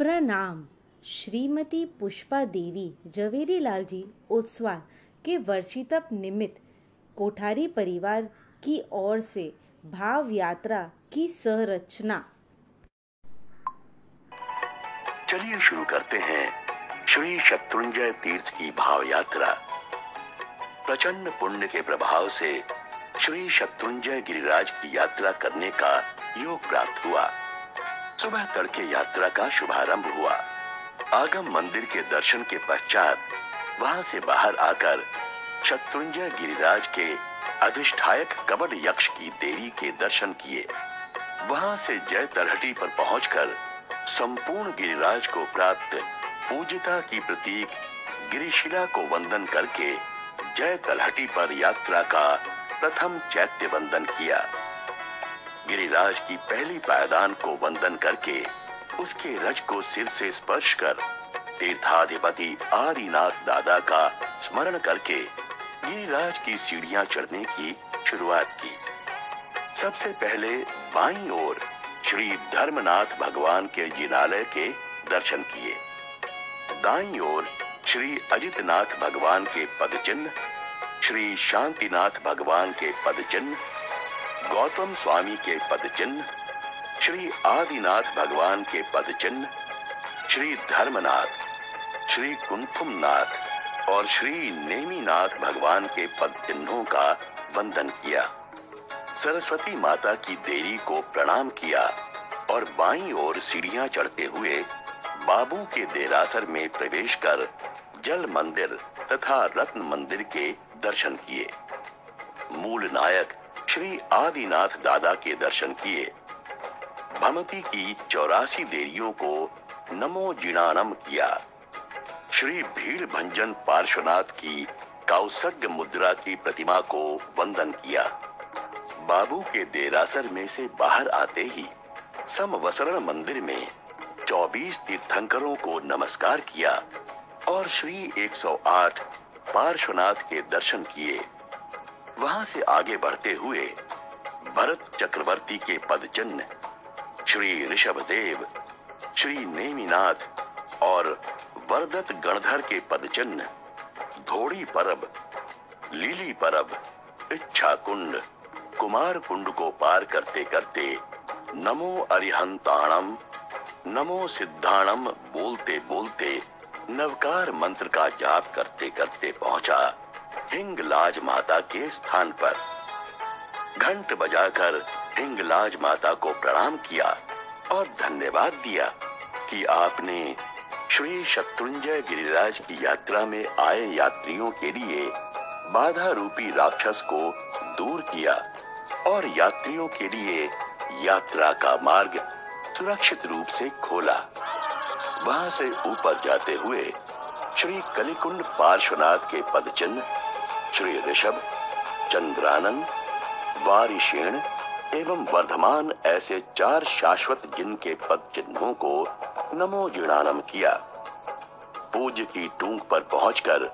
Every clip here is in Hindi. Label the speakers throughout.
Speaker 1: प्रणाम। श्रीमती पुष्पा देवी जवेरी लाल जी ओसवाल के वर्षितप निमित्त कोठारी परिवार की ओर से भाव यात्रा की संरचना।
Speaker 2: चलिए शुरू करते हैं श्री शत्रुंजय तीर्थ की भाव यात्रा। प्रचंड पुण्य के प्रभाव से श्री शत्रुंजय गिरिराज की यात्रा करने का योग प्राप्त हुआ। सुबह तड़के यात्रा का शुभारंभ हुआ। आगम मंदिर के दर्शन के पश्चात वहाँ से बाहर आकर शत्रुंजय गिरिराज के अधिष्ठायक कबड यक्ष की देवी के दर्शन किए। वहाँ से जय तरहटी पर पहुंचकर संपूर्ण गिरिराज को प्राप्त पूजिता की प्रतीक गिरिशिला को वंदन करके जय तलहटी पर यात्रा का प्रथम चैत्य वंदन किया। गिरिराज की पहली पायदान को वंदन करके उसके रज को सिर से स्पर्श कर तीर्थाधिपति आदिनाथ दादा का स्मरण करके गिरिराज की सीढ़ियाँ चढ़ने की शुरुआत की। सबसे पहले बाई ओर श्री धर्मनाथ भगवान के जिनालय के दर्शन किए। दाई ओर श्री अजितनाथ भगवान के पद चिन्ह श्री शांतिनाथ भगवान के पद चिन्ह गौतम स्वामी के पद चिन्ह श्री आदिनाथ भगवान के पद चिन्ह श्री धर्मनाथ, श्री कुंथुमनाथ और श्री नेमीनाथ भगवान के पद चिन्हों का वंदन किया। सरस्वती माता की देवी को प्रणाम किया और बाई ओर सीढ़ियाँ चढ़ते हुए बाबू के देरासर में प्रवेश कर जल मंदिर तथा रत्न मंदिर के दर्शन किए। मूल नायक श्री आदिनाथ दादा के दर्शन किए। भमती की चौरासी देरियों को नमो जिणानम किया। श्री भीड़ भंजन पार्श्वनाथ की कौसग्य मुद्रा की प्रतिमा को वंदन किया। बाबू के देरासर में से बाहर आते ही समवसरण मंदिर में 24 तीर्थंकरों को नमस्कार किया और श्री 108 पार्श्वनाथ के दर्शन किए। वहाँ से आगे बढ़ते हुए भरत चक्रवर्ती के पद चिन्ह श्री ऋषभ देव श्री नेमीनाथ और वरदत गणधर के पद चिन्ह धोड़ी परब, लीली परब इच्छा कुंड कुमार कुंड को पार करते करते नमो अरिहंताणम, नमो सिद्धाणम बोलते बोलते नवकार मंत्र का जाप करते करते पहुँचा। हिंगलाज माता के स्थान पर। घंट बजाकर हिंगलाज माता को प्रणाम किया और धन्यवाद दिया कि आपने श्री शत्रुंजय गिरिराज की यात्रा में आए यात्रियों के लिए बाधा रूपी राक्षस को दूर किया और यात्रियों के लिए यात्रा का मार्ग सुरक्षित रूप से खोला। वहाँ से ऊपर जाते हुए श्री कलिकुंड पार्श्वनाथ के पद चिन्ह श्री ऋषभ चंद्रानंद वारिशेण एवं वर्धमान ऐसे चार शाश्वत जिन के पद चिन्हों को नमो जिणानम किया। पूज की टूंक पर पहुंचकर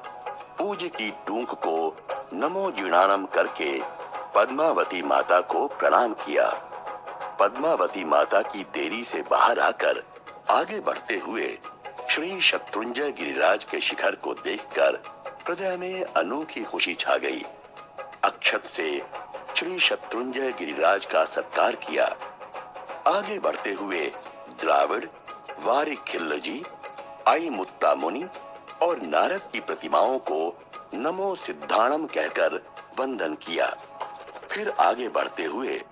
Speaker 2: पूज की टूंक को नमो जिणानम करके पद्मावती माता को प्रणाम किया। पद्मावती माता की देरी से बाहर आकर आगे बढ़ते हुए श्री शत्रुंजय गिरिराज के शिखर को देखकर हृदय में अनोखी खुशी छा गई। अक्षत से श्री शत्रुंजय गिरिराज का सत्कार किया। आगे बढ़ते हुए द्राविड़, वारी खिल्ल जी आई मुत्ता मुनि और नारद की प्रतिमाओं को नमो सिद्धाणम कहकर वंदन किया। फिर आगे बढ़ते हुए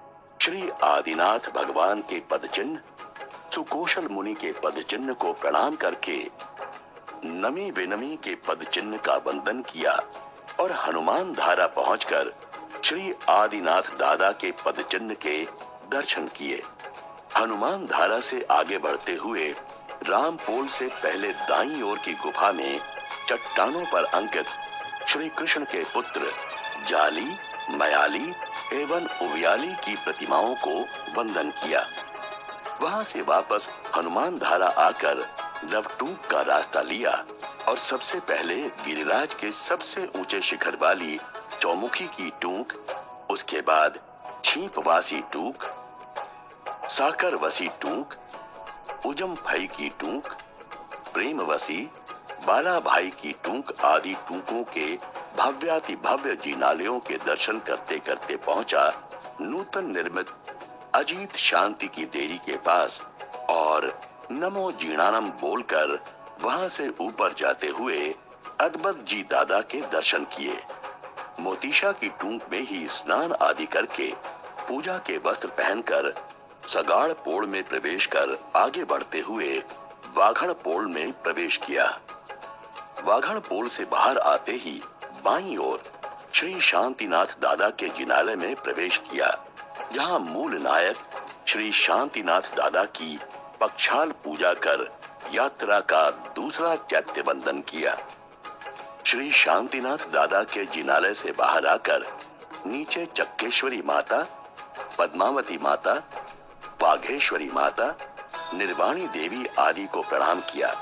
Speaker 2: श्री आदिनाथ भगवान के पद चिन्ह सुकोशल मुनि के पद चिन्ह को प्रणाम करके नमी विनमी के पद चिन्ह का वंदन किया और हनुमान धारा पहुंचकर श्री आदिनाथ दादा के पद चिन्ह के दर्शन किए। हनुमान धारा से आगे बढ़ते हुए रामपोल से पहले दाई ओर की गुफा में चट्टानों पर अंकित श्री कृष्ण के पुत्र जाली, मयाली एवं उवियाली की प्रतिमाओं को वंदन किया। वहाँ से वापस हनुमान धारा आकर नवटूक का रास्ता लिया और सबसे पहले गिरिराज के सबसे ऊँचे शिखर वाली चौमुखी की टूक, उसके बाद छीपवासी टूक साकर वसी टूक उजम भाई की टूक, प्रेमवसी बाला भाई की टूक आदि टूकों के भव्याति भव्य जिनालयों के दर्शन करते करते पहुँचा नूतन निर्मित अजीत शांति की देरी के पास और नमो जीणानम बोलकर वहाँ से ऊपर जाते हुए अकबर जी दादा के दर्शन किए। मोतीशा की टूंक में ही स्नान आदि करके पूजा के वस्त्र पहनकर सगाड़ पोड़ में प्रवेश कर आगे बढ़ते हुए वाघड़ पोल में प्रवेश किया। वाघड़ पोल से बाहर आते ही बाई ओर श्री शांतिनाथ दादा के जिनालय में प्रवेश किया, जहाँ मूल नायक श्री शांतिनाथ दादा की पक्षाल पूजा कर यात्रा का दूसरा चैत्य बंधन किया। श्री शांतिनाथ दादा के जिनालय से बाहर आकर नीचे चक्केश्वरी माता, पद्मावती माता, बाघेश्वरी माता, निर्वाणी देवी आदि को प्रणाम किया।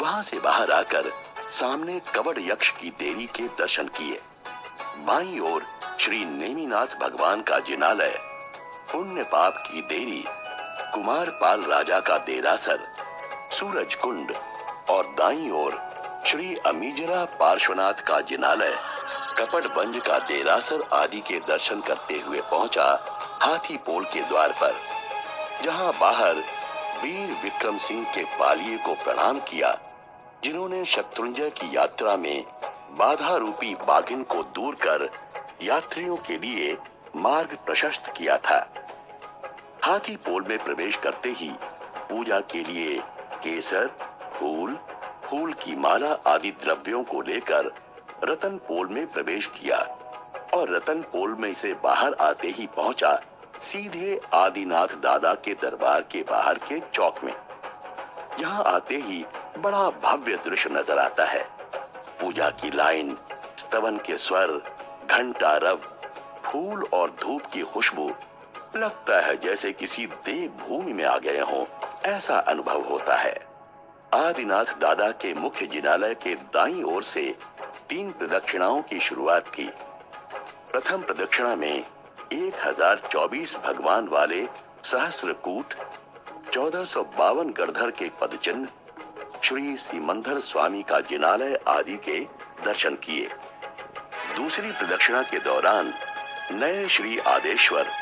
Speaker 2: वहाँ से बाहर आकर सामने कवड़ यक्ष की देवी के दर्शन किए। बाई ओर श्री नेमीनाथ भगवान का जिनालय, पुण्य पाप की देरी कुमार पाल राजा का देरासर सूरज कुंड और दाई ओर श्री अमीजरा पार्श्वनाथ का जिनालय, कपट बंज का देरासर आदि के दर्शन करते हुए पहुँचा हाथी पोल के द्वार पर, जहाँ बाहर वीर विक्रम सिंह के पालिये को प्रणाम किया, जिन्होंने शत्रुंजय की यात्रा में बाधा रूपी बागिन को दूर कर यात्रियों के लिए मार्ग प्रशस्त किया था। हाथी पोल में प्रवेश करते ही पूजा के लिए केसर, फूल फूल की माला आदि द्रव्यों को लेकर रतन पोल में प्रवेश किया और रतन पोल में से बाहर आते ही पहुँचा सीधे आदिनाथ दादा के दरबार के बाहर के चौक में। यहाँ आते ही बड़ा भव्य दृश्य नज़र आता है। पूजा की लाइन, स्तवन के स्वर घंटा रव फूल और धूप की खुशबू लगता है जैसे किसी देव भूमि में आ गए हों। ऐसा अनुभव होता है। आदिनाथ दादा के मुख्य जिनालय के दाई ओर से तीन प्रदक्षिणाओं की शुरुआत की। प्रथम प्रदक्षिणा में 1024 भगवान वाले सहस्रकूट, चौदह सौ बावन गढ़धर के पदचिन्ह, श्री सीमंधर स्वामी का जिनालय आदि के दर्शन किए। दूसरी प्रदक्षिणा के दौरान नए श्री आदेश्वर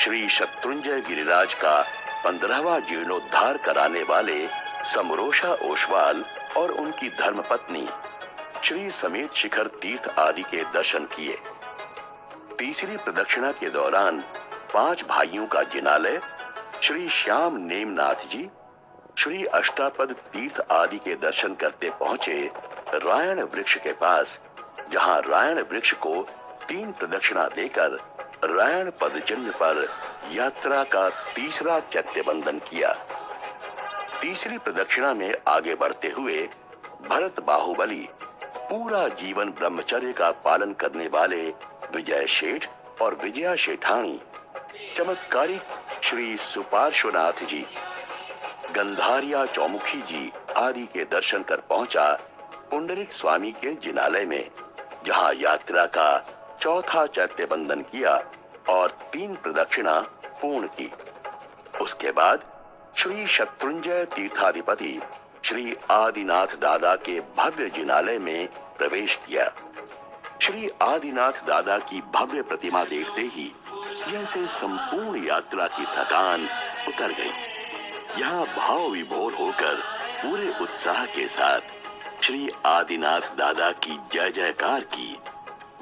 Speaker 2: श्री शत्रुंजय गिरिराज का पंद्रहवा जीर्णोद्धार कराने वाले समरोषा ओशवाल और उनकी धर्मपत्नी श्री समेत शिखर तीर्थ आदि के दर्शन किए। तीसरी प्रदक्षिणा के दौरान पाँच भाइयों का जिनालय, श्री श्याम नेमनाथ जी, श्री अष्टापद तीर्थ आदि के दर्शन करते पहुँचे रायण वृक्ष के पास, जहाँ रायण वृक्ष को तीन प्रदक्षिणा देकर रायण पद चिन्ह पर यात्रा का तीसरा चैत्य बंधन किया। तीसरी प्रदक्षिणा में आगे बढ़ते हुए भरत बाहुबली पूरा जीवन ब्रह्मचर्य का पालन करने वाले विजय शेठ और विजया शेठानी, चमत्कारी श्री सुपार्श्वनाथ जी, गंधारिया चौमुखी जी आदि के दर्शन कर पहुँचा पुंडरिक स्वामी के जिनालय में, जहाँ यात्रा का चौथा चैत्य बंदन किया और तीन प्रदक्षिणा पूर्ण की। उसके बाद श्री शत्रुंजय तीर्थाधिपति श्री आदिनाथ दादा के भव्य जिनालय में प्रवेश किया। श्री आदिनाथ दादा की भव्य प्रतिमा देखते ही जैसे संपूर्ण यात्रा की थकान उतर गई। यहाँ भाव विभोर होकर पूरे उत्साह के साथ श्री आदिनाथ दादा की जय जयकार की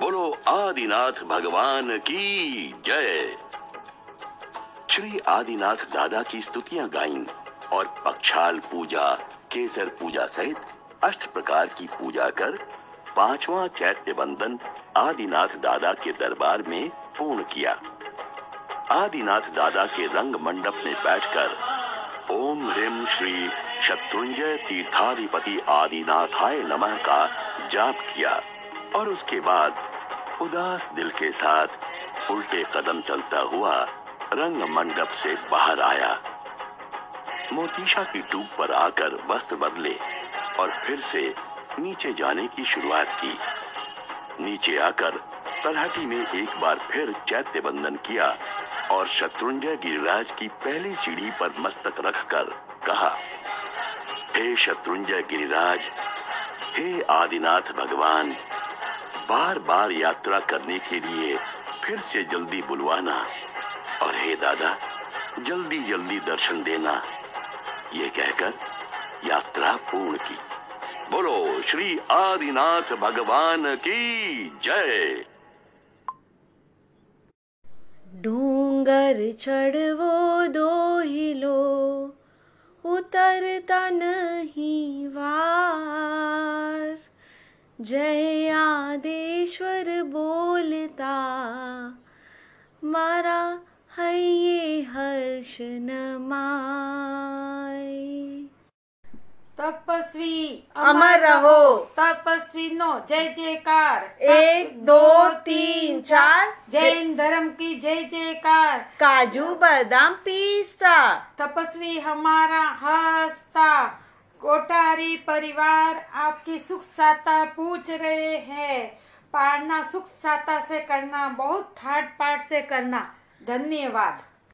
Speaker 2: बोलो आदिनाथ भगवान की जय। श्री आदिनाथ दादा की स्तुतियाँ गाईं और पक्षाल पूजा, केसर पूजा सहित अष्ट प्रकार की पूजा कर पांचवा चैत्य बंधन आदिनाथ दादा के दरबार में पूर्ण किया। आदिनाथ दादा के रंग मंडप में बैठकर ओम ह्रीम श्री शत्रुंजय तीर्थाधिपति आदिनाथाय नमः का जाप किया। और उसके बाद उदास दिल के साथ उल्टे कदम चलता हुआ रंग मंडप से बाहर आया। मोतीशा की टूक पर आकर वस्त्र बदले और फिर से नीचे जाने की शुरुआत की। नीचे आकर तलहटी में एक बार फिर चैत्य बंधन किया और शत्रुंजय गिरिराज की पहली सीढ़ी पर मस्तक रखकर कहा, हे शत्रुंजय गिरिराज, हे आदिनाथ भगवान बार बार यात्रा करने के लिए फिर से जल्दी बुलवाना। और हे दादा जल्दी जल्दी दर्शन देना। ये कहकर यात्रा पूर्ण की। बोलो, श्री आदिनाथ भगवान की जय।
Speaker 1: डूंगर चढ़वो दो हिलो उतरता नहीं वार जय आदेश्वर बोलता। मारा है ये हर्ष नमाय
Speaker 3: तपस्वी
Speaker 1: अमर रहो।
Speaker 3: तपस्वी नो। जय जयकार।
Speaker 1: एक, दो, तीन, चार।
Speaker 3: जैन धर्म की जय जयकार।
Speaker 1: काजू बादाम पीसता।
Speaker 3: तपस्वी हमारा हंसता। कोठारी परिवार आपकी सुख साता पूछ रहे हैं। पढ़ना सुख साता से करना, बहुत ठाट पाट से करना। धन्यवाद।